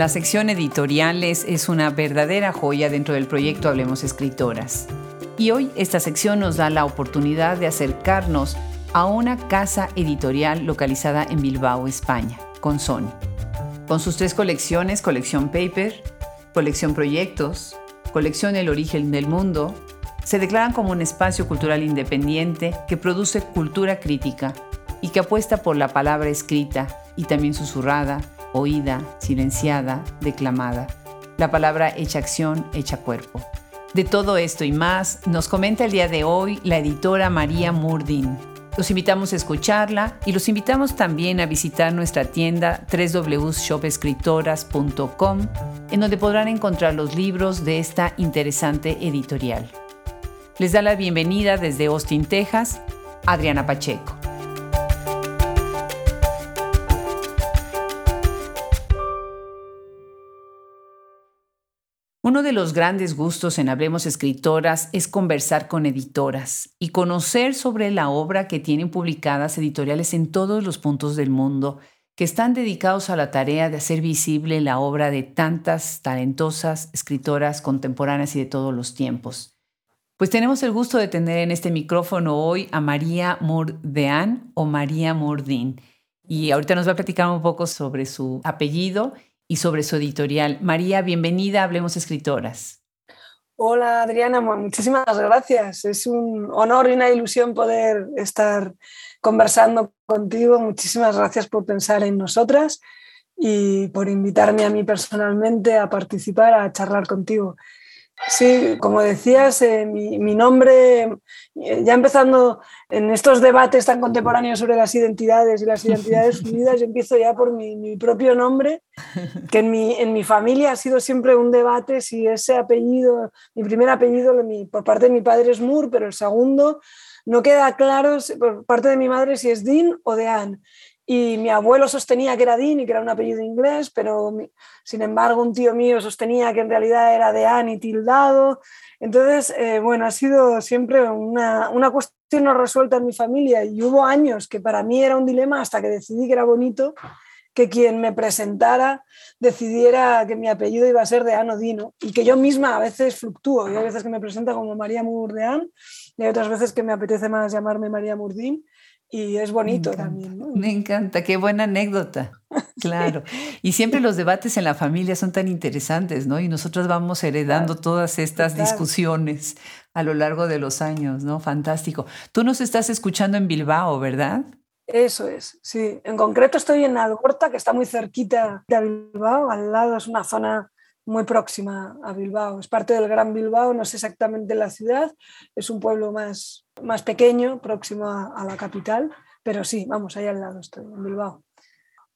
La sección editoriales es una verdadera joya dentro del proyecto Hablemos Escritoras. Y hoy esta sección nos da la oportunidad de acercarnos a una casa editorial localizada en Bilbao, España, con Sony. Con sus tres colecciones, colección Paper, colección Proyectos, colección El Origen del Mundo, se declaran como un espacio cultural independiente que produce cultura crítica y que apuesta por la palabra escrita y también susurrada, oída, silenciada, declamada. La palabra hecha acción, hecha cuerpo. De todo esto y más nos comenta el día de hoy la editora María Murdin. Los invitamos a escucharla y los invitamos también a visitar nuestra tienda www.shopescritoras.com en donde podrán encontrar los libros de esta interesante editorial. Les da la bienvenida desde Austin, Texas, Adriana Pacheco. Uno de los grandes gustos en Hablemos Escritoras es conversar con editoras y conocer sobre la obra que tienen publicadas editoriales en todos los puntos del mundo que están dedicados a la tarea de hacer visible la obra de tantas talentosas escritoras contemporáneas y de todos los tiempos. Pues tenemos el gusto de tener en este micrófono hoy a María Murdean o María Murdin. Y ahorita nos va a platicar un poco sobre su apellido y sobre su editorial. María, bienvenida a Hablemos Escritoras. Hola Adriana, muchísimas gracias. Es un honor y una ilusión poder estar conversando contigo. Muchísimas gracias por pensar en nosotras y por invitarme a mí personalmente a participar, a charlar contigo. Sí, como decías, eh, mi, nombre, eh, ya empezando en estos debates tan contemporáneos sobre las identidades y las identidades fluidas, yo empiezo ya por mi, propio nombre, que en mi, en mi, familia ha sido siempre un debate si ese apellido, mi primer apellido por parte de mi padre es Moore, pero el segundo no queda claro por parte de mi madre si es Dean o Dean. Y mi abuelo sostenía que era y que era un apellido inglés, pero sin embargo un tío mío sostenía que en realidad era de Anne y tildado. Entonces, eh, bueno, ha sido siempre una, una cuestión no resuelta en mi familia y hubo años que para mí era un dilema hasta que decidí que era bonito que quien me presentara decidiera que mi apellido iba a ser de Anne o Dino y que yo misma a veces fluctúo. Y hay veces que me presenta como María Murdeán y hay otras veces que me apetece más llamarme María Murdín y es bonito también. Me encanta, qué buena anécdota. Claro. Y siempre los debates en la familia son tan interesantes, ¿no? Y nosotros vamos heredando todas estas discusiones a lo largo de los años, ¿no? Fantástico. Tú nos estás escuchando en Bilbao, ¿verdad? Eso es, sí. En concreto estoy en Algorta, que está muy cerquita de Bilbao, al lado es una zona muy próxima a Bilbao. Es parte del Gran Bilbao, no es exactamente la ciudad, es un pueblo más, más pequeño, próximo a, la capital, pero sí, vamos, ahí al lado estoy, en Bilbao.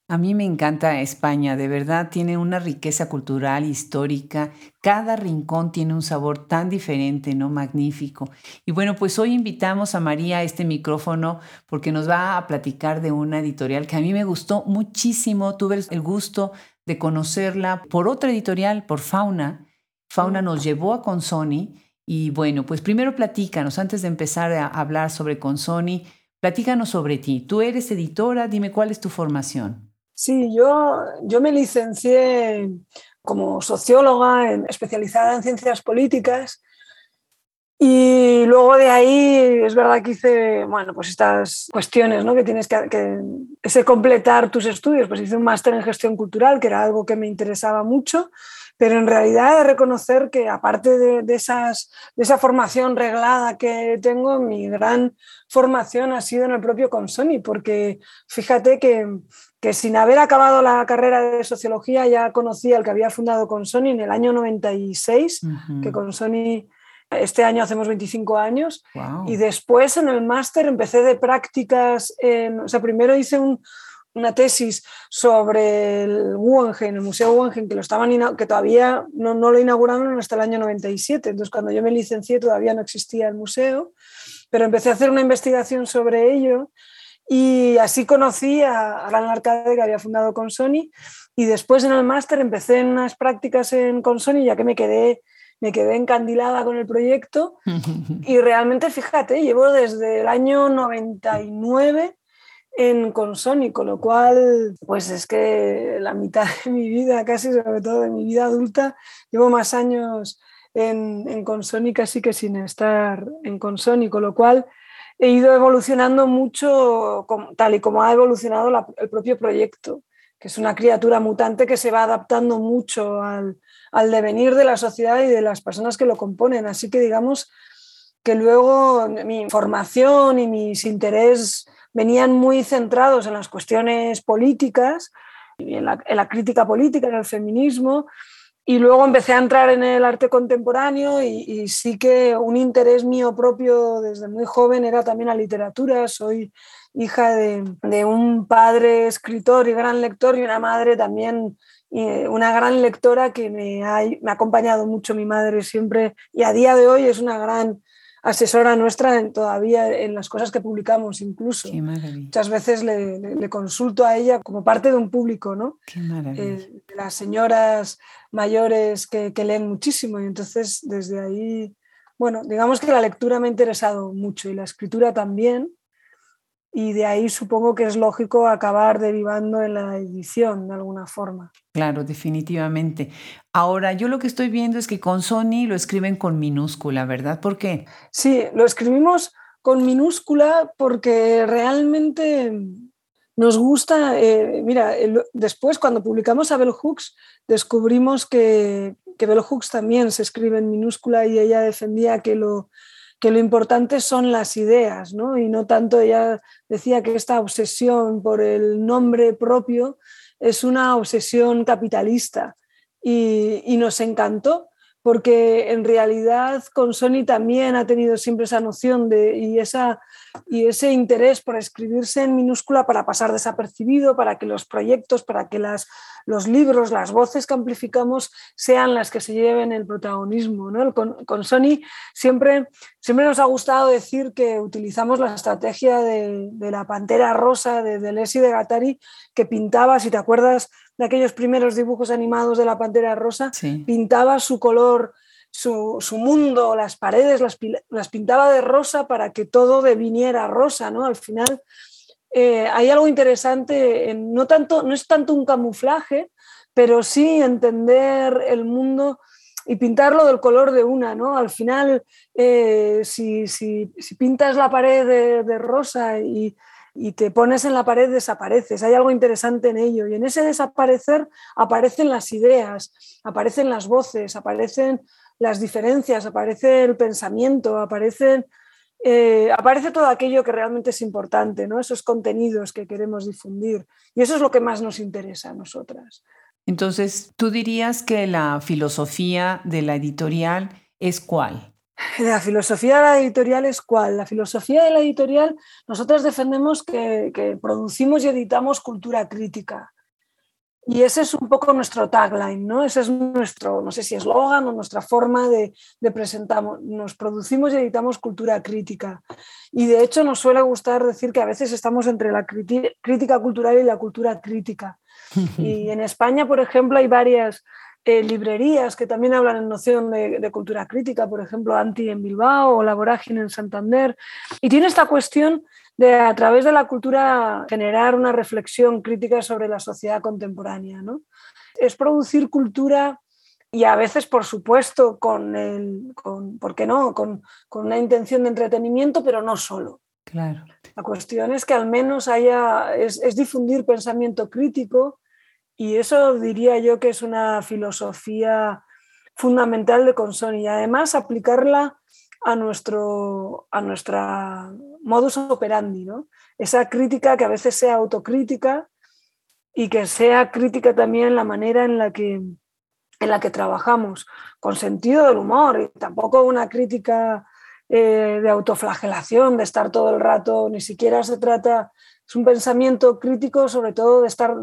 A mí me encanta España, de verdad tiene una riqueza cultural, histórica, cada rincón tiene un sabor tan diferente, ¿no? Magnífico. Y bueno, pues hoy invitamos a María a este micrófono porque nos va a platicar de una editorial que a mí me gustó muchísimo, tuve el gusto de conocerla por otra editorial, por Fauna. Fauna nos llevó a Consoni y bueno, pues primero platícanos, antes de empezar a hablar sobre Consoni, platícanos sobre ti. Tú eres editora, dime cuál es tu formación. Sí, yo, yo me licencié como socióloga especializada en ciencias políticas y luego de ahí es verdad que hice, bueno, pues estas cuestiones, ¿no? Que tienes que, que ese completar tus estudios, pues hice un máster en gestión cultural, que era algo que me interesaba mucho, pero en realidad he de reconocer que aparte de, de, esas, de esa formación reglada que tengo, mi gran formación ha sido en el propio Consoni, porque fíjate que, que sin haber acabado la carrera de sociología ya conocía al que había fundado Consoni en el año 96, que Consoni este año hacemos 25 años y después en el máster empecé de prácticas, en, o sea, primero hice una tesis sobre el Guggenheim, el Museo Guggenheim, que, lo estaban que todavía no, no, lo inauguraron hasta el año 97. Entonces, cuando yo me licencié todavía no existía el museo, pero empecé a hacer una investigación sobre ello y así conocí a Alan Arcade, que había fundado con Sony, y después en el máster empecé en unas prácticas en, con Sony, ya que me quedé me quedé encandilada con el proyecto y realmente, fíjate, llevo desde el año 99 en Consoni, con lo cual, pues es que la mitad de mi vida, casi sobre todo de mi vida adulta, llevo más años en, en Consoni casi que sin estar en Consoni, con lo cual he ido evolucionando mucho tal y como ha evolucionado el propio proyecto, que es una criatura mutante que se va adaptando mucho al, al devenir de la sociedad y de las personas que lo componen. Así que digamos que luego mi formación y mis intereses venían muy centrados en las cuestiones políticas, en la, crítica política, en el feminismo, y luego empecé a entrar en el arte contemporáneo y, sí que un interés mío propio desde muy joven era también la literatura. Soy hija de un padre escritor y gran lector y una madre también, una gran lectora que me ha, me ha acompañado mucho mi madre siempre y a día de hoy es una gran asesora nuestra en, todavía en las cosas que publicamos incluso. Muchas veces le, consulto a ella como parte de un público, ¿no? Qué maravilla. Eh, las señoras mayores que, leen muchísimo y entonces desde ahí, bueno, digamos que la lectura me ha interesado mucho y la escritura también y de ahí supongo que es lógico acabar derivando en la edición de alguna forma. Claro, definitivamente. Ahora, yo lo que estoy viendo es que con Sony lo escriben con minúscula, ¿verdad? ¿Por qué? Sí, lo escribimos con minúscula porque realmente nos gusta, eh, mira, después cuando publicamos a Bell Hooks descubrimos que, que Bell Hooks también se escribe en minúscula y ella defendía que lo, que lo importante son las ideas, ¿no? Y no tanto, ella decía que esta obsesión por el nombre propio es una obsesión capitalista y, y nos encantó porque en realidad con Sony también ha tenido siempre esa noción de, y, esa, y ese interés por escribirse en minúscula para pasar desapercibido, para que los proyectos, para que las, los libros, las voces que amplificamos sean las que se lleven el protagonismo. ¿no? Con, con, Sony siempre, siempre nos ha gustado decir que utilizamos la estrategia de, de la pantera rosa de Deleuze y de Gattari, que pintaba, si te acuerdas, de aquellos primeros dibujos animados de la Pantera Rosa, pintaba su color, su, mundo, las paredes, las, pintaba de rosa para que todo deviniera rosa, ¿no? Al final eh, hay algo interesante, no, tanto, no es tanto un camuflaje, pero sí entender el mundo y pintarlo del color de una, ¿no? Al final, eh, si, pintas la pared de rosa y y te pones en la pared, desapareces. Hay algo interesante en ello. Y en ese desaparecer aparecen las ideas, aparecen las voces, aparecen las diferencias, aparece el pensamiento, aparecen, eh, aparece todo aquello que realmente es importante, ¿no? esos contenidos que queremos difundir. Y eso es lo que más nos interesa a nosotras. Entonces, ¿tú dirías que la filosofía de la editorial es cuál? La filosofía de la editorial es cuál? La filosofía de la editorial, nosotros defendemos que, producimos y editamos cultura crítica. Y ese es un poco nuestro tagline, ¿no? Ese es nuestro, no sé si eslogan o nuestra forma de, de presentarnos. Nos producimos y editamos cultura crítica. Y de hecho nos suele gustar decir que a veces estamos entre la crítica cultural y la cultura crítica. Y en España, por ejemplo, hay varias eh, librerías que también hablan en noción de, cultura crítica, por ejemplo, Anti en Bilbao o La Vorágine en Santander. Y tiene esta cuestión de, a través de la cultura, generar una reflexión crítica sobre la sociedad contemporánea. ¿no? Es producir cultura y a veces, por supuesto, con, el, con ¿por qué no?, con, con una intención de entretenimiento, pero no solo. Claro. La cuestión es que al menos haya, es, es difundir pensamiento crítico, y eso diría yo que es una filosofía fundamental de Consoni y además aplicarla a nuestro a nuestra modus operandi, ¿no? Esa crítica que a veces sea autocrítica y que sea crítica también la manera en la que en la que trabajamos, con sentido del humor y tampoco una crítica eh, de autoflagelación, de estar todo el rato, ni siquiera se trata, es un pensamiento crítico sobre todo de estar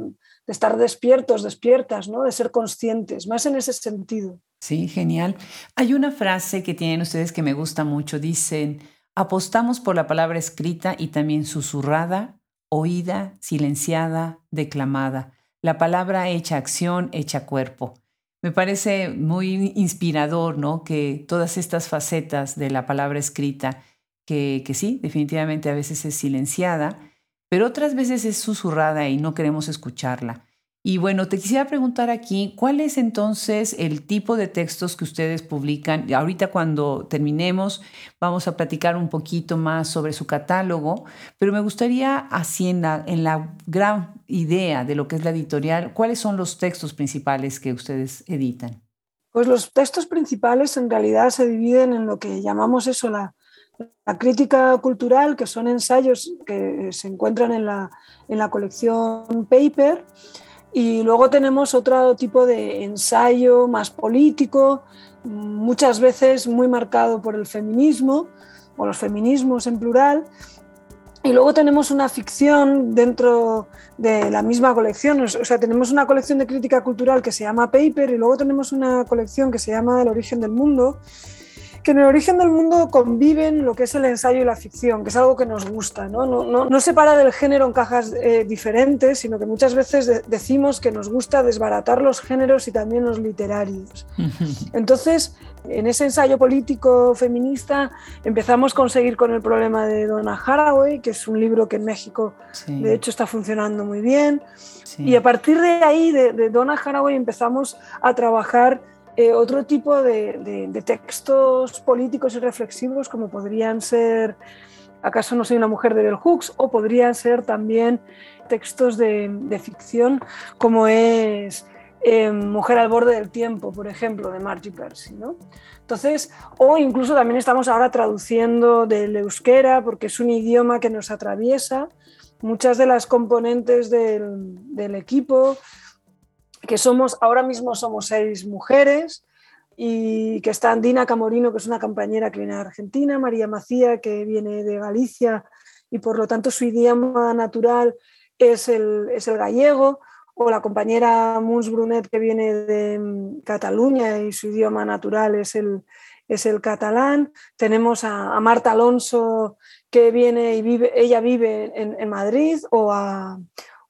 estar despiertos, despiertas, ¿no? de ser conscientes, más en ese sentido. Sí, genial. Hay una frase que tienen ustedes que me gusta mucho. Dicen, apostamos por la palabra escrita y también susurrada, oída, silenciada, declamada. La palabra hecha acción, hecha cuerpo. Me parece muy inspirador, ¿no? Que todas estas facetas de la palabra escrita, que, que sí, definitivamente a veces es silenciada, pero otras veces es susurrada y no queremos escucharla. Y bueno, te quisiera preguntar aquí, ¿cuál es entonces el tipo de textos que ustedes publican? Ahorita cuando terminemos vamos a platicar un poquito más sobre su catálogo, pero me gustaría, así en la, en la gran idea de lo que es la editorial, ¿cuáles son los textos principales que ustedes editan? Pues los textos principales en realidad se dividen en lo que llamamos eso, la, la crítica cultural, que son ensayos que se encuentran en la, en la colección Paper y luego tenemos otro tipo de ensayo más político, muchas veces muy marcado por el feminismo o los feminismos en plural. Y luego tenemos una ficción dentro de la misma colección, o sea, tenemos una colección de crítica cultural que se llama Paper y luego tenemos una colección que se llama El origen del mundo, que en el origen del mundo conviven lo que es el ensayo y la ficción, que es algo que nos gusta. No, no, no, no separa del género en cajas eh, diferentes, sino que muchas veces decimos que nos gusta desbaratar los géneros y también los literarios. Entonces, en ese ensayo político feminista empezamos a conseguir con el problema de Donna Haraway, que es un libro que en México de hecho está funcionando muy bien. Y a partir de ahí, de, de Donna Haraway, empezamos a trabajar eh, otro tipo de, textos políticos y reflexivos como podrían ser ¿Acaso no soy una mujer de Bell Hooks? O podrían ser también textos de, ficción como es eh, Mujer al borde del tiempo, por ejemplo, de Margie Percy. ¿no? Entonces, o incluso también estamos ahora traduciendo del euskera porque es un idioma que nos atraviesa. Muchas de las componentes del equipo que somos, ahora mismo somos seis mujeres y que están Dina Camorino, que es una compañera que viene de Argentina, María Macía, que viene de Galicia y por lo tanto su idioma natural es el, es el gallego, o la compañera Muns Brunet, que viene de mm, Cataluña y su idioma natural es el, es el catalán. Tenemos a, Marta Alonso, que viene y vive, ella vive en, en Madrid, o a,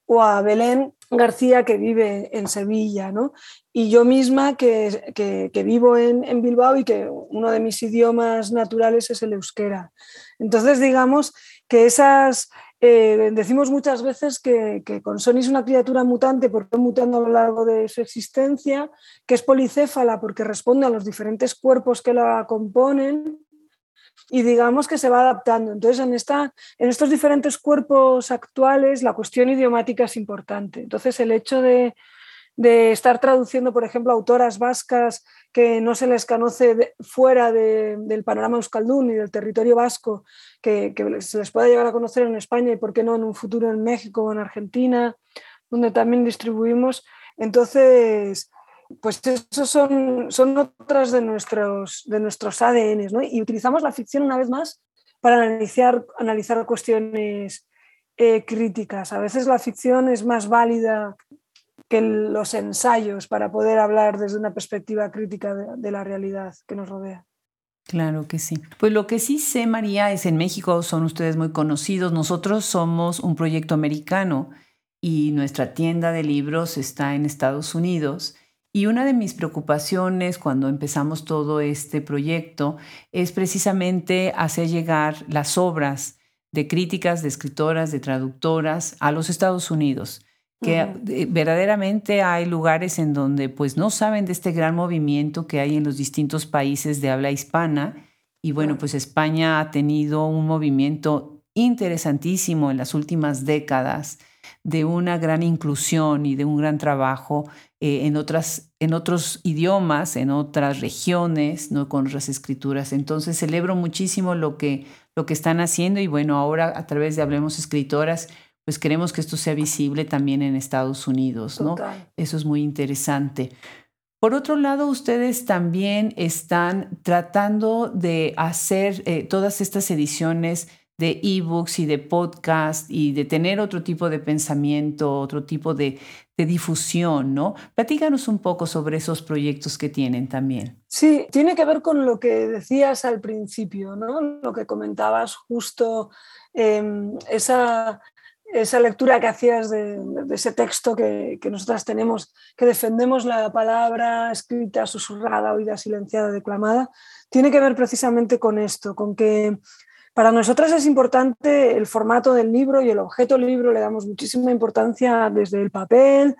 o a Belén, García que vive en Sevilla, ¿no? Y yo misma que, que, vivo en, en, Bilbao y que uno de mis idiomas naturales es el euskera. Entonces, digamos que esas, eh, decimos muchas veces que, que con Sony es una criatura mutante porque mutando a lo largo de su existencia, que es policéfala porque responde a los diferentes cuerpos que la componen y digamos que se va adaptando. Entonces, en, esta, en estos diferentes cuerpos actuales, la cuestión idiomática es importante. Entonces, el hecho de, de estar traduciendo, por ejemplo, autoras vascas que no se les conoce fuera del panorama euskaldún y del territorio vasco, que, que, se les pueda llegar a conocer en España y, por qué no, en un futuro en México o en Argentina, donde también distribuimos. Entonces, pues esos son, son otras de nuestros, de nuestros ADNs, ¿no? Y utilizamos la ficción una vez más para analizar, analizar cuestiones eh, críticas. A veces la ficción es más válida que los ensayos para poder hablar desde una perspectiva crítica de, de la realidad que nos rodea. Claro que sí. Pues lo que sí sé, María, es en México son ustedes muy conocidos. Nosotros somos un proyecto americano y nuestra tienda de libros está en Estados Unidos. Y una de mis preocupaciones cuando empezamos todo este proyecto es precisamente hacer llegar las obras de críticas, de escritoras, de traductoras a los Estados Unidos, que verdaderamente hay lugares en donde pues no saben de este gran movimiento que hay en los distintos países de habla hispana. Y bueno, pues España ha tenido un movimiento interesantísimo en las últimas décadas de una gran inclusión y de un gran trabajo eh, en, otras, en otros idiomas, en otras regiones, ¿no? con otras escrituras. Entonces celebro muchísimo lo que, lo que están haciendo y bueno, ahora a través de Hablemos Escritoras, pues queremos que esto sea visible también en Estados Unidos, ¿no? Eso es muy interesante. Por otro lado, ustedes también están tratando de hacer eh, todas estas ediciones de ebooks y de podcast y de tener otro tipo de pensamiento, otro tipo de, difusión, ¿no? Platícanos un poco sobre esos proyectos que tienen también. Sí, tiene que ver con lo que decías al principio, ¿no? Lo que comentabas justo, em, esa, esa lectura que hacías de, ese texto que, que, nosotras tenemos, que defendemos la palabra escrita, susurrada, oída, silenciada, declamada, tiene que ver precisamente con esto, con que Para nosotras es importante el formato del libro y el objeto del libro, le damos muchísima importancia desde el papel,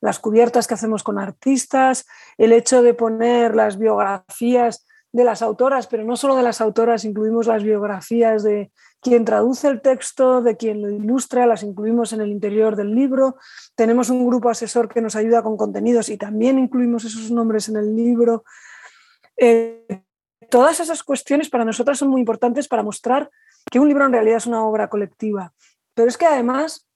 las cubiertas que hacemos con artistas, el hecho de poner las biografías de las autoras, pero no solo de las autoras, incluimos las biografías de quien traduce el texto, de quien lo ilustra, las incluimos en el interior del libro. Tenemos un grupo asesor que nos ayuda con contenidos y también incluimos esos nombres en el libro. Eh, todas esas cuestiones para nosotras son muy importantes para mostrar que un libro en realidad es una obra colectiva. Pero es que además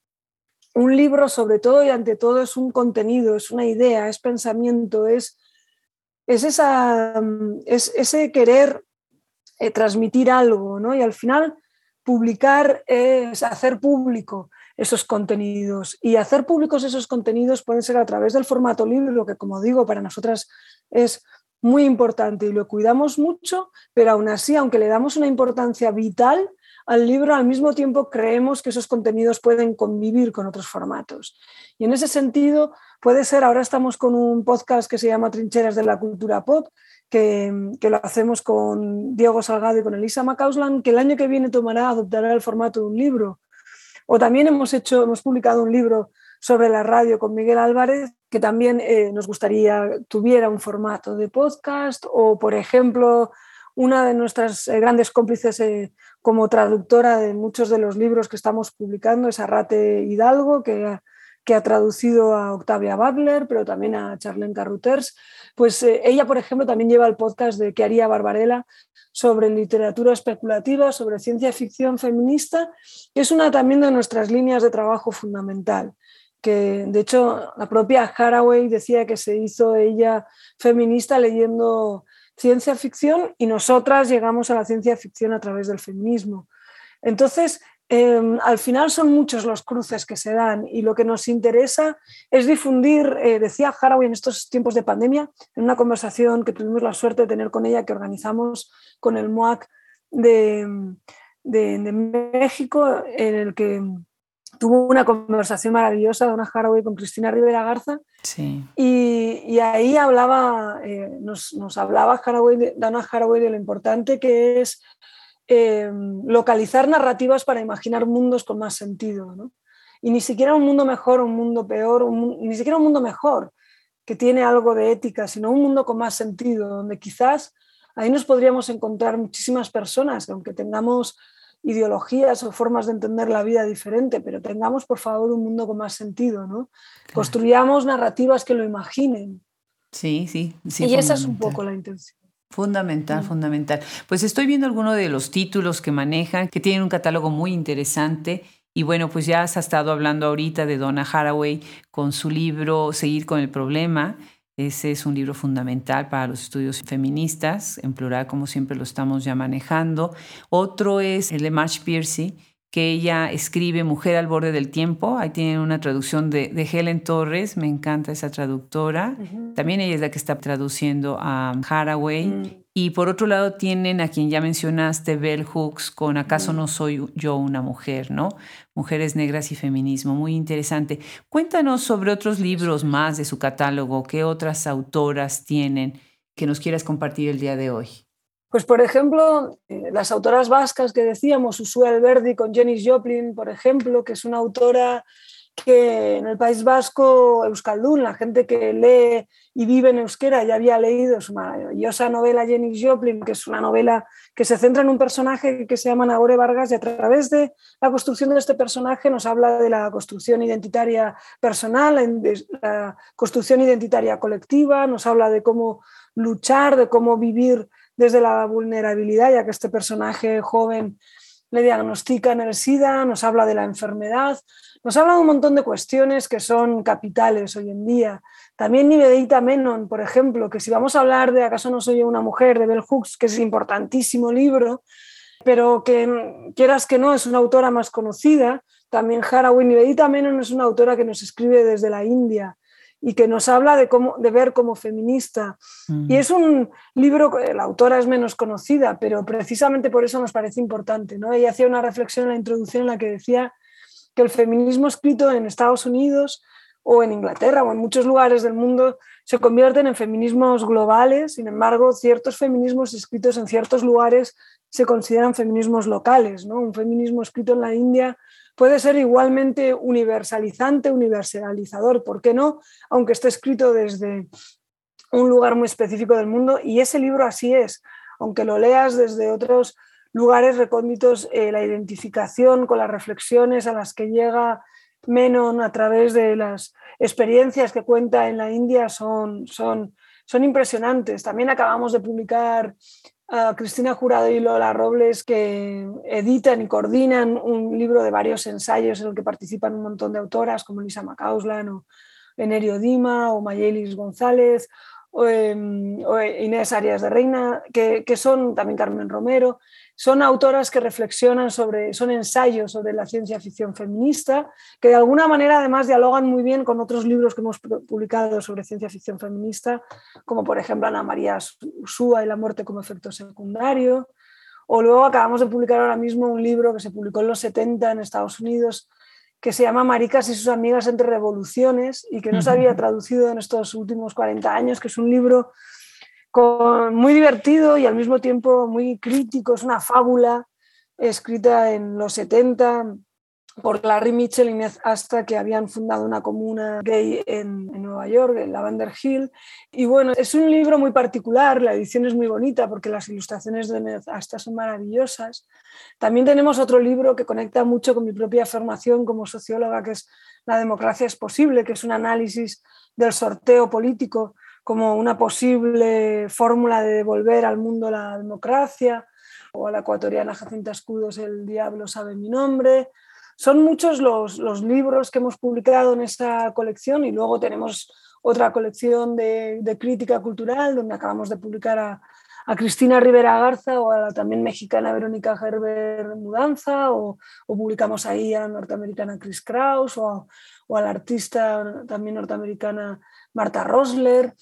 un libro sobre todo y ante todo es un contenido, es una idea, es pensamiento, es, es, esa, es ese querer eh, transmitir algo, ¿no? Y al final publicar es hacer público esos contenidos. Y hacer públicos esos contenidos pueden ser a través del formato libre, lo que como digo, para nosotras es muy importante y lo cuidamos mucho, pero aún así, aunque le damos una importancia vital al libro, al mismo tiempo creemos que esos contenidos pueden convivir con otros formatos. Y en ese sentido, puede ser, ahora estamos con un podcast que se llama Trincheras de la Cultura Pop, que, lo hacemos con Diego Salgado y con Elisa Macauslan, que el año que viene tomará, adoptará el formato de un libro. O también hemos, hecho, hemos publicado un libro sobre la radio con Miguel Álvarez, que también eh, nos gustaría tuviera un formato de podcast, o por ejemplo, una de nuestras eh, grandes cómplices eh, como traductora de muchos de los libros que estamos publicando es Arrate Hidalgo, que, ha traducido a Octavia Butler, pero también a Charlene Carruters. Pues ella, por ejemplo, también lleva el podcast de ¿Qué haría Barbarella? sobre literatura especulativa, sobre ciencia ficción feminista, que es una también de nuestras líneas de trabajo fundamental que de hecho la propia Haraway decía que se hizo ella feminista leyendo ciencia ficción y nosotras llegamos a la ciencia ficción a través del feminismo. Entonces, em, al final son muchos los cruces que se dan y lo que nos interesa es difundir, eh, decía Haraway en estos tiempos de pandemia, en una conversación que tuvimos la suerte de tener con ella, que organizamos con el MOAC de, de México, en el que tuvo una conversación maravillosa, Donna Haraway, con Cristina Rivera Garza. Sí. Y, ahí hablaba, eh, nos, hablaba Haraway, Donna Haraway de lo importante que es eh, localizar narrativas para imaginar mundos con más sentido. ¿no? Y ni siquiera un mundo mejor, un mundo peor, ni siquiera un mundo mejor que tiene algo de ética, sino un mundo con más sentido, donde quizás ahí nos podríamos encontrar muchísimas personas, aunque tengamos ideologías o formas de entender la vida diferente, pero tengamos, por favor, un mundo con más sentido, ¿no? Construyamos narrativas que lo imaginen. Sí, sí, sí. Y esa es un poco la intención. Fundamental, mm. fundamental. Pues estoy viendo algunos de los títulos que manejan, que tienen un catálogo muy interesante. Y bueno, pues ya has estado hablando ahorita de Donna Haraway con su libro Seguir con el problema. Ese es un libro fundamental para los estudios feministas, en plural como siempre lo estamos ya manejando. Otro es el de March Piercy, que ella escribe Mujer al borde del tiempo. Ahí tiene una traducción de, Helen Torres, me encanta esa traductora. También ella es la que está traduciendo a Haraway. Mm. Y por otro lado tienen a quien ya mencionaste, Bell Hooks, con ¿Acaso no soy yo una mujer? ¿no? Mujeres negras y feminismo, muy interesante. Cuéntanos sobre otros libros más de su catálogo, qué otras autoras tienen que nos quieras compartir el día de hoy. Pues por ejemplo, eh, las autoras vascas que decíamos, Usue Alberdi con Jenny Joplin, por ejemplo, que es una autora que en el País Vasco, Euskaldun, la gente que lee y vive en euskera ya había leído su maravillosa novela Jenny Joplin, que es una novela que se centra en un personaje que se llama Nagore Vargas y a través de la construcción de este personaje nos habla de la construcción identitaria personal, la construcción identitaria colectiva, nos habla de cómo luchar, de cómo vivir desde la vulnerabilidad, ya que este personaje joven le diagnostican el SIDA, nos habla de la enfermedad, nos habla de un montón de cuestiones que son capitales hoy en día. También Nivedita Menon, por ejemplo, que si vamos a hablar de ¿Acaso no soy una mujer? de Bell Hooks, que es un importantísimo libro, pero que quieras que no, es una autora más conocida. También Haraway Nivedita Menon es una autora que nos escribe desde la India y que nos habla de, cómo, de ver como feminista. Y es un libro, la autora es menos conocida, pero precisamente por eso nos parece importante. ¿no? Ella hacía una reflexión en la introducción en la que decía que el feminismo escrito en Estados Unidos o en Inglaterra o en muchos lugares del mundo se convierten en feminismos globales, sin embargo, ciertos feminismos escritos en ciertos lugares se consideran feminismos locales. ¿no? Un feminismo escrito en la India puede ser igualmente universalizante, universalizador, ¿por qué no? Aunque esté escrito desde un lugar muy específico del mundo y ese libro así es, aunque lo leas desde otros lugares recónditos, eh, la identificación con las reflexiones a las que llega Menon a través de las experiencias que cuenta en la India son, son, son impresionantes. También acabamos de publicar a Cristina Jurado y Lola Robles que editan y coordinan un libro de varios ensayos en el que participan un montón de autoras como Lisa Macauslan o Enerio Dima o Mayelis González o, em, Inés Arias de Reina, que, que, son también Carmen Romero. Son autoras que reflexionan sobre, son ensayos sobre la ciencia ficción feminista, que de alguna manera además dialogan muy bien con otros libros que hemos publicado sobre ciencia ficción feminista, como por ejemplo Ana María Usúa y la muerte como efecto secundario. O luego acabamos de publicar ahora mismo un libro que se publicó en los 70 en Estados Unidos, que se llama Maricas y sus amigas entre revoluciones y que no se había traducido en estos últimos 40 años, que es un libro muy divertido y al mismo tiempo muy crítico. Es una fábula escrita en los 70 por Larry Mitchell y Inez Asta, que habían fundado una comuna gay en, Nueva York, en Lavender Hill. Y bueno, es un libro muy particular, la edición es muy bonita porque las ilustraciones de Inez Asta son maravillosas. También tenemos otro libro que conecta mucho con mi propia formación como socióloga, que es La democracia es posible, que es un análisis del sorteo político como una posible fórmula de devolver al mundo la democracia, o a la ecuatoriana Jacinta Escudos, El diablo sabe mi nombre. Son muchos los, los libros que hemos publicado en esta colección y luego tenemos otra colección de, de crítica cultural donde acabamos de publicar a, a Cristina Rivera Garza o a la también mexicana Verónica Gerber Mudanza, o, publicamos ahí a la norteamericana Chris Kraus, o, o a la artista también norteamericana Marta Rosler,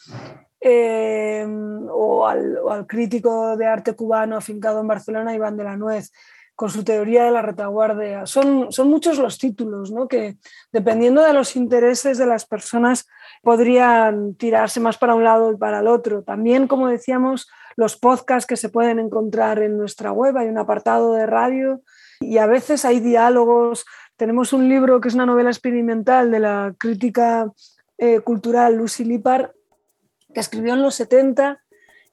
eh, o, al, crítico de arte cubano afincado en Barcelona, Iván de la Nuez, con su teoría de la retaguardia. Son, son muchos los títulos ¿no? que, dependiendo de los intereses de las personas, podrían tirarse más para un lado y para el otro. También, como decíamos, los podcasts que se pueden encontrar en nuestra web, hay un apartado de radio y a veces hay diálogos. Tenemos un libro que es una novela experimental de la crítica eh, cultural Lucy Lipar, que escribió en los 70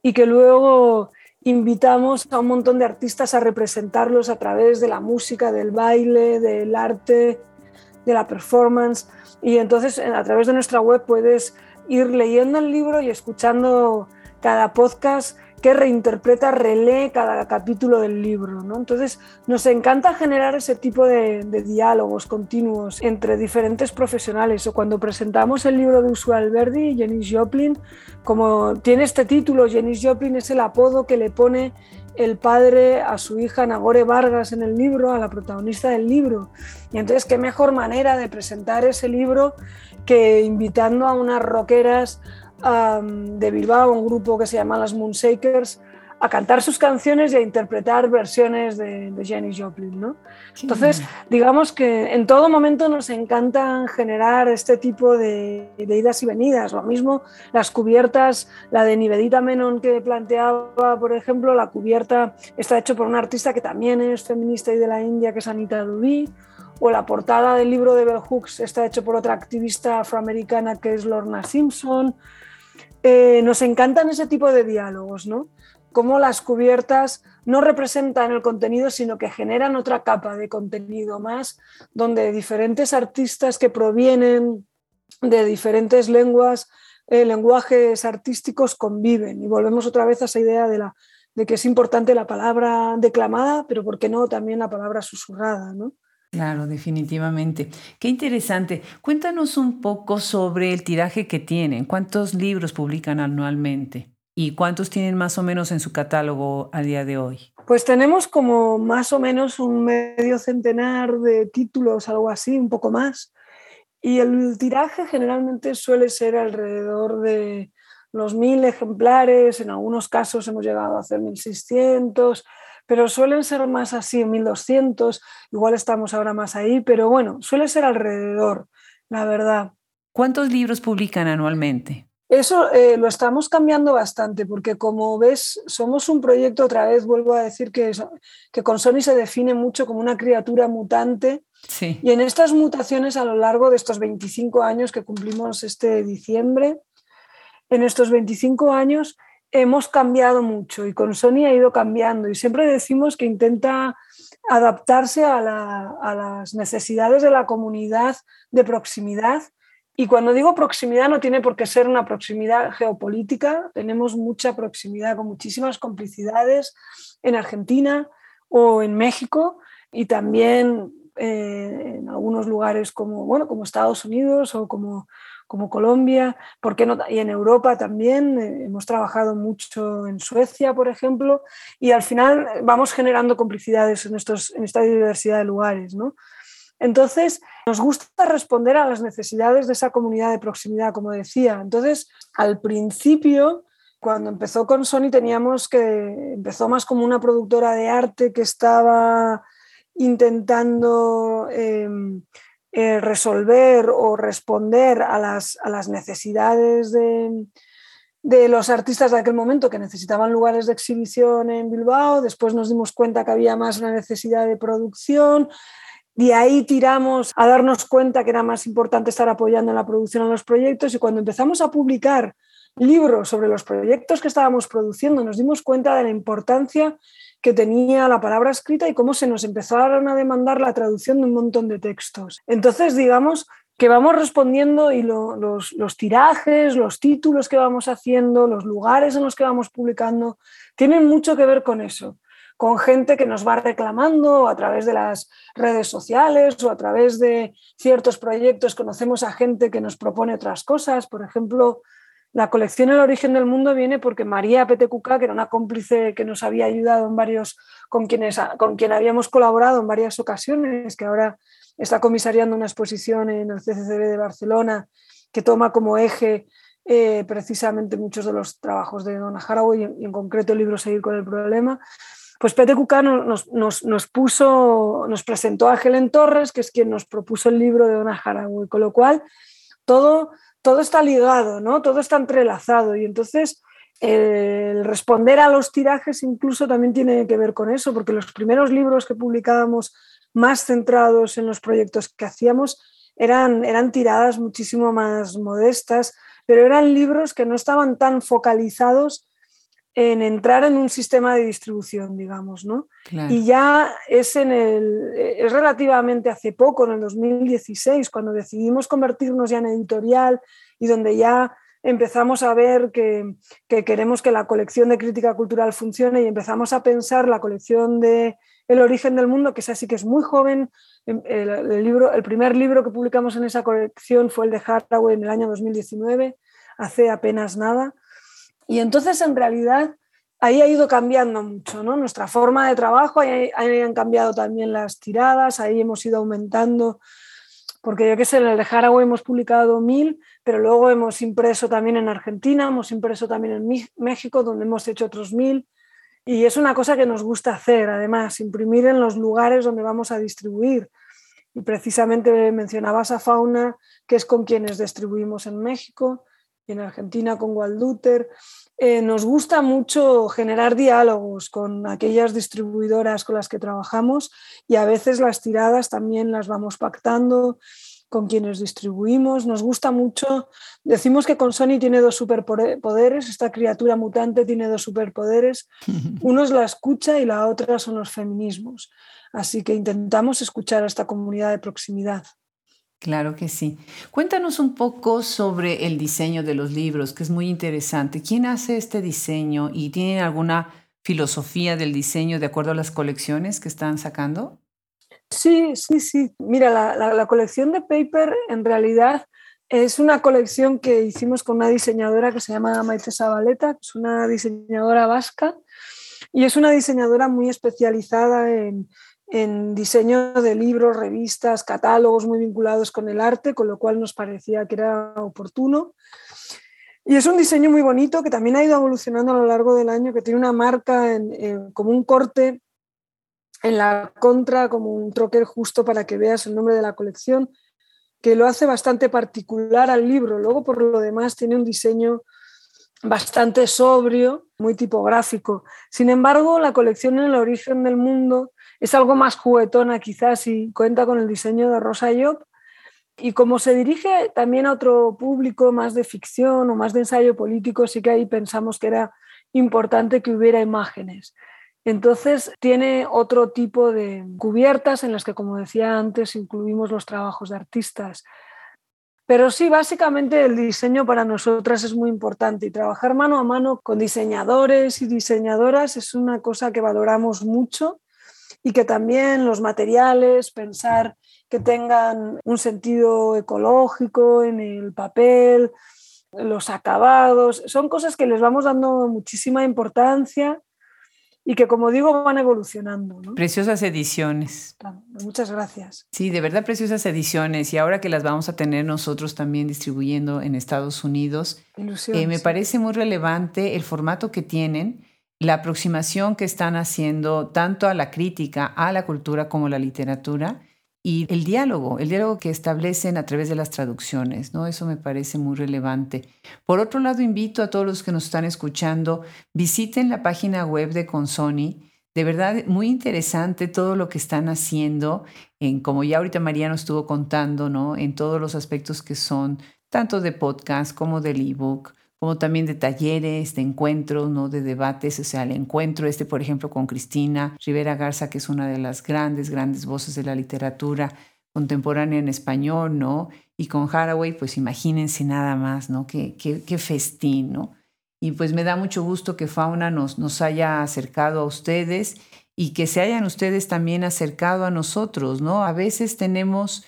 y que luego invitamos a un montón de artistas a representarlos a través de la música, del baile, del arte, de la performance. Y entonces a través de nuestra web puedes ir leyendo el libro y escuchando cada podcast que reinterpreta, relee cada capítulo del libro. ¿no? Entonces, nos encanta generar ese tipo de, diálogos continuos entre diferentes profesionales. O cuando presentamos el libro de Usual Verdi, Jenny Joplin, como tiene este título, Jenny Joplin es el apodo que le pone el padre a su hija Nagore Vargas en el libro, a la protagonista del libro. Y entonces, qué mejor manera de presentar ese libro que invitando a unas rockeras de Bilbao, un grupo que se llama las Moonshakers, a cantar sus canciones y a interpretar versiones de, de Jenny Joplin. ¿no? Entonces, digamos que en todo momento nos encantan generar este tipo de, de, idas y venidas. Lo mismo las cubiertas, la de Nivedita Menon que planteaba, por ejemplo, la cubierta está hecha por una artista que también es feminista y de la India, que es Anita Dubí, o la portada del libro de Bell Hooks está hecho por otra activista afroamericana que es Lorna Simpson. Eh, nos encantan ese tipo de diálogos, ¿no? Cómo las cubiertas no representan el contenido, sino que generan otra capa de contenido más, donde diferentes artistas que provienen de diferentes lenguas, eh, lenguajes artísticos conviven. Y volvemos otra vez a esa idea de, la, de que es importante la palabra declamada, pero ¿por qué no también la palabra susurrada? ¿no? Claro, definitivamente. Qué interesante. Cuéntanos un poco sobre el tiraje que tienen. ¿Cuántos libros publican anualmente? ¿Y cuántos tienen más o menos en su catálogo a día de hoy? Pues tenemos como más o menos un medio centenar de títulos, algo así, un poco más. Y el tiraje generalmente suele ser alrededor de los mil ejemplares, en algunos casos hemos llegado a hacer 1600, pero suelen ser más así, 1200, igual estamos ahora más ahí, pero bueno, suele ser alrededor, la verdad. ¿Cuántos libros publican anualmente? Eso eh, lo estamos cambiando bastante porque como ves, somos un proyecto, otra vez vuelvo a decir que, que con Sony se define mucho como una criatura mutante y en estas mutaciones a lo largo de estos 25 años que cumplimos este diciembre, en estos 25 años hemos cambiado mucho y con Sony ha ido cambiando y siempre decimos que intenta adaptarse a, las necesidades de la comunidad de proximidad. Y cuando digo proximidad no tiene por qué ser una proximidad geopolítica, tenemos mucha proximidad con muchísimas complicidades en Argentina o en México y también eh, en algunos lugares como, bueno, como Estados Unidos o como, como Colombia, ¿por no? y en Europa también, eh, hemos trabajado mucho en Suecia, por ejemplo, y al final vamos generando complicidades en, estos, en esta diversidad de lugares. ¿no? Entonces, nos gusta responder a las necesidades de esa comunidad de proximidad, como decía. Entonces, al principio, cuando empezó con Sony, teníamos que, empezó más como una productora de arte que estaba intentando em, eh, resolver o responder a las, necesidades de, de los artistas de aquel momento que necesitaban lugares de exhibición en Bilbao, después nos dimos cuenta que había más una necesidad de producción, de ahí tiramos a darnos cuenta que era más importante estar apoyando en la producción de los proyectos. Y cuando empezamos a publicar libros sobre los proyectos que estábamos produciendo nos dimos cuenta de la importancia que tenía la palabra escrita y cómo se nos empezaron a demandar la traducción de un montón de textos. Entonces, digamos que vamos respondiendo y los, los tirajes, los títulos que vamos haciendo, los lugares en los que vamos publicando, tienen mucho que ver con eso con gente que nos va reclamando a través de las redes sociales o a través de ciertos proyectos. Conocemos a gente que nos propone otras cosas. Por ejemplo, la colección El origen del mundo viene porque María Petecuca, que era una cómplice que nos había ayudado en varios, con, quienes, con quien habíamos colaborado en varias ocasiones, que ahora está comisariando una exposición en el CCCB de Barcelona que toma como eje eh, precisamente muchos de los trabajos de Donna Haraway y en concreto el libro Seguir con el problema. Pues Pete Cucano nos, puso, nos presentó a Helen Torres, que es quien nos propuso el libro de Donna Haraway, con lo cual todo, todo está ligado, ¿no? todo está entrelazado y entonces el responder a los tirajes incluso también tiene que ver con eso, porque los primeros libros que publicábamos más centrados en los proyectos que hacíamos eran, eran tiradas muchísimo más modestas, pero eran libros que no estaban tan focalizados en entrar en un sistema de distribución, digamos, ¿no? Y ya es, en el, es relativamente hace poco, en el 2016, cuando decidimos convertirnos ya en editorial y donde ya empezamos a ver que, queremos que la colección de crítica cultural funcione y empezamos a pensar la colección de El origen del mundo, que es así que es muy joven. Em, el, el, libro, el primer libro que publicamos en esa colección fue el de Haraway en el año 2019, hace apenas nada. Y entonces, en realidad, ahí ha ido cambiando mucho. Nuestra forma de trabajo, ahí, han cambiado también las tiradas, ahí hemos ido aumentando, porque yo qué sé, en el de Haraway hemos publicado mil, pero luego hemos impreso también en Argentina, hemos impreso también en México, donde hemos hecho otros mil. Y es una cosa que nos gusta hacer, además, imprimir en los lugares donde vamos a distribuir. Y precisamente mencionabas a Fauna, que es con quienes distribuimos en México en Argentina con Walduter. Eh, nos gusta mucho generar diálogos con aquellas distribuidoras con las que trabajamos y a veces las tiradas también las vamos pactando con quienes distribuimos. Nos gusta mucho, decimos que con Sony tiene dos superpoderes, esta criatura mutante tiene dos superpoderes. Uno es la escucha y la otra son los feminismos. Así que intentamos escuchar a esta comunidad de proximidad. Claro que sí. Cuéntanos un poco sobre el diseño de los libros, que es muy interesante. ¿Quién hace este diseño y tienen alguna filosofía del diseño de acuerdo a las colecciones que están sacando? Sí, sí, sí. Mira, la, colección de Paper en realidad es una colección que hicimos con una diseñadora que se llama Maite Zabaleta, que es una diseñadora vasca y es una diseñadora muy especializada en, en diseño de libros, revistas, catálogos muy vinculados con el arte, con lo cual nos parecía que era oportuno. Y es un diseño muy bonito que también ha ido evolucionando a lo largo del año, que tiene una marca como un corte en la contra, como un troquel justo para que veas el nombre de la colección. que lo hace bastante particular al libro. Luego, por lo demás, tiene un diseño bastante sobrio, muy tipográfico. Sin embargo, la colección en el origen del mundo es algo más juguetona quizás y cuenta con el diseño de Rosa Job. Y como se dirige también a otro público más de ficción o más de ensayo político, sí que ahí pensamos que era importante que hubiera imágenes. Entonces tiene otro tipo de cubiertas en las que, como decía antes, incluimos los trabajos de artistas. Pero sí, básicamente el diseño para nosotras es muy importante y trabajar mano a mano con diseñadores y diseñadoras es una cosa que valoramos mucho y que también los materiales, pensar que tengan un sentido ecológico en el papel, los acabados, son cosas que les vamos dando muchísima importancia y que, como digo, van evolucionando. Preciosas ediciones. Muchas gracias. Sí, de verdad preciosas ediciones y ahora que las vamos a tener nosotros también distribuyendo en Estados Unidos, eh, me parece muy relevante el formato que tienen, la aproximación que están haciendo tanto a la crítica, a la cultura como a la literatura y el diálogo, el diálogo que establecen a través de las traducciones, ¿no? Eso me parece muy relevante. Por otro lado, invito a todos los que nos están escuchando, visiten la página web de Consoni. De verdad, muy interesante todo lo que están haciendo, en, como ya ahorita María nos estuvo contando, ¿no? En todos los aspectos que son, tanto de podcast como del ebook, como también de talleres, de encuentros, ¿no? de debates, o sea, el encuentro este, por ejemplo, con Cristina Rivera Garza, que es una de las grandes, grandes voces de la literatura contemporánea en español, ¿no? Y con Haraway, pues imagínense nada más, ¿no? Qué, qué, qué festín, ¿no? Y pues me da mucho gusto que Fauna nos, nos haya acercado a ustedes y que se hayan ustedes también acercado a nosotros, ¿no? A veces tenemos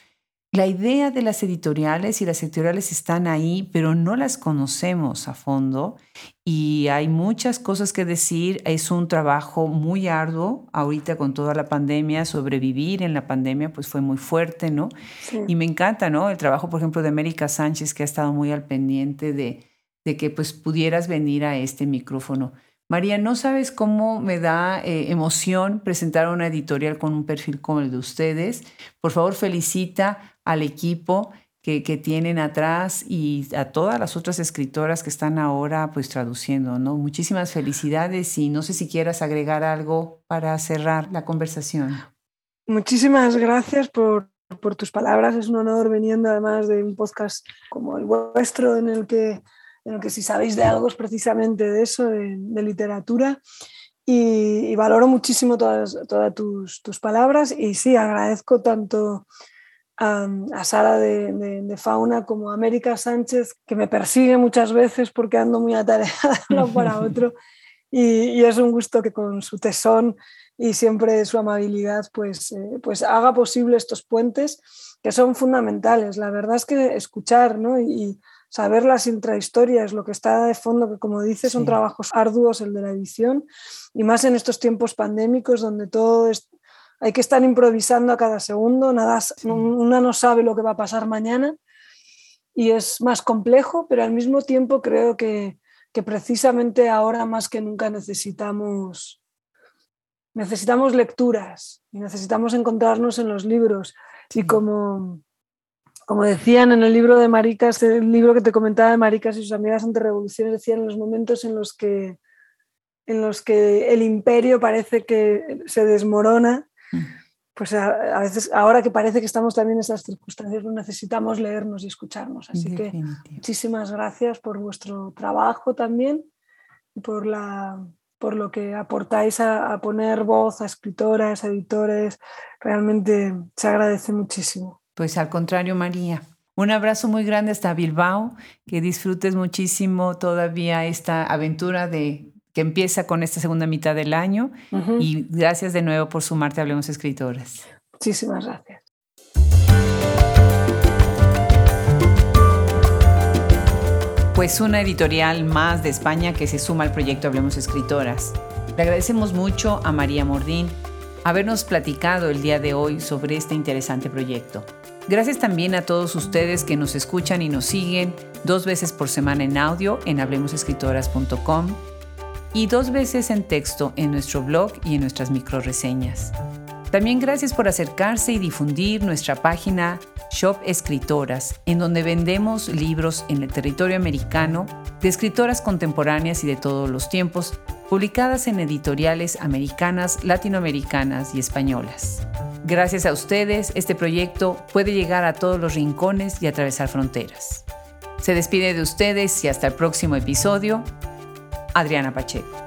la idea de las editoriales y las editoriales están ahí, pero no las conocemos a fondo y hay muchas cosas que decir. Es un trabajo muy arduo ahorita con toda la pandemia, sobrevivir en la pandemia pues fue muy fuerte, ¿no? Y me encanta, ¿no? El trabajo, por ejemplo, de América Sánchez que ha estado muy al pendiente de, de que pues pudieras venir a este micrófono. María, no sabes cómo me da eh, emoción presentar una editorial con un perfil como el de ustedes. Por favor, felicita al equipo que, tienen atrás y a todas las otras escritoras que están ahora pues traduciendo, ¿no? Muchísimas felicidades y no sé si quieras agregar algo para cerrar la conversación. Muchísimas gracias por, por tus palabras. Es un honor veniendo además de un podcast como el vuestro en el que en el que si sabéis de algo es precisamente de eso, de, literatura. Y, valoro muchísimo todas, todas tus, tus, palabras y sí, agradezco tanto a, Sara de, Fauna como a América Sánchez, que me persigue muchas veces porque ando muy atareada uno para otro. Y, y, es un gusto que con su tesón y siempre su amabilidad pues, eh, pues haga posible estos puentes que son fundamentales. La verdad es que escuchar ¿no? y, saber las intrahistorias, lo que está de fondo, que como dices son trabajos arduos el de la edición, y más en estos tiempos pandémicos donde todo es, hay que estar improvisando a cada segundo, nada, una no sabe lo que va a pasar mañana y es más complejo, pero al mismo tiempo creo que, que precisamente ahora más que nunca necesitamos, necesitamos lecturas y necesitamos encontrarnos en los libros. Y como, como decían en el libro de Maricas, el libro que te comentaba de Maricas y sus amigas ante revoluciones, decían en los momentos en los que, en los que el imperio parece que se desmorona. Pues a, veces, ahora que parece que estamos también en esas circunstancias, necesitamos leernos y escucharnos. Así que muchísimas gracias por vuestro trabajo también y por, la, por lo que aportáis a, a poner voz a escritoras, a editores. Realmente se agradece muchísimo. Pues al contrario, María. Un abrazo muy grande hasta Bilbao, que disfrutes muchísimo todavía esta aventura de que empieza con esta segunda mitad del año y gracias de nuevo por sumarte a Hablemos Escritoras. Muchísimas gracias. Pues una editorial más de España que se suma al proyecto Hablemos Escritoras. Le agradecemos mucho a María Mordín habernos platicado el día de hoy sobre este interesante proyecto. Gracias también a todos ustedes que nos escuchan y nos siguen dos veces por semana en audio en hablemosescritoras.com y dos veces en texto en nuestro blog y en nuestras microreseñas. También gracias por acercarse y difundir nuestra página Shop Escritoras, en donde vendemos libros en el territorio americano de escritoras contemporáneas y de todos los tiempos, publicadas en editoriales americanas, latinoamericanas y españolas. Gracias a ustedes, este proyecto puede llegar a todos los rincones y atravesar fronteras. Se despide de ustedes y hasta el próximo episodio, Adriana Pacheco.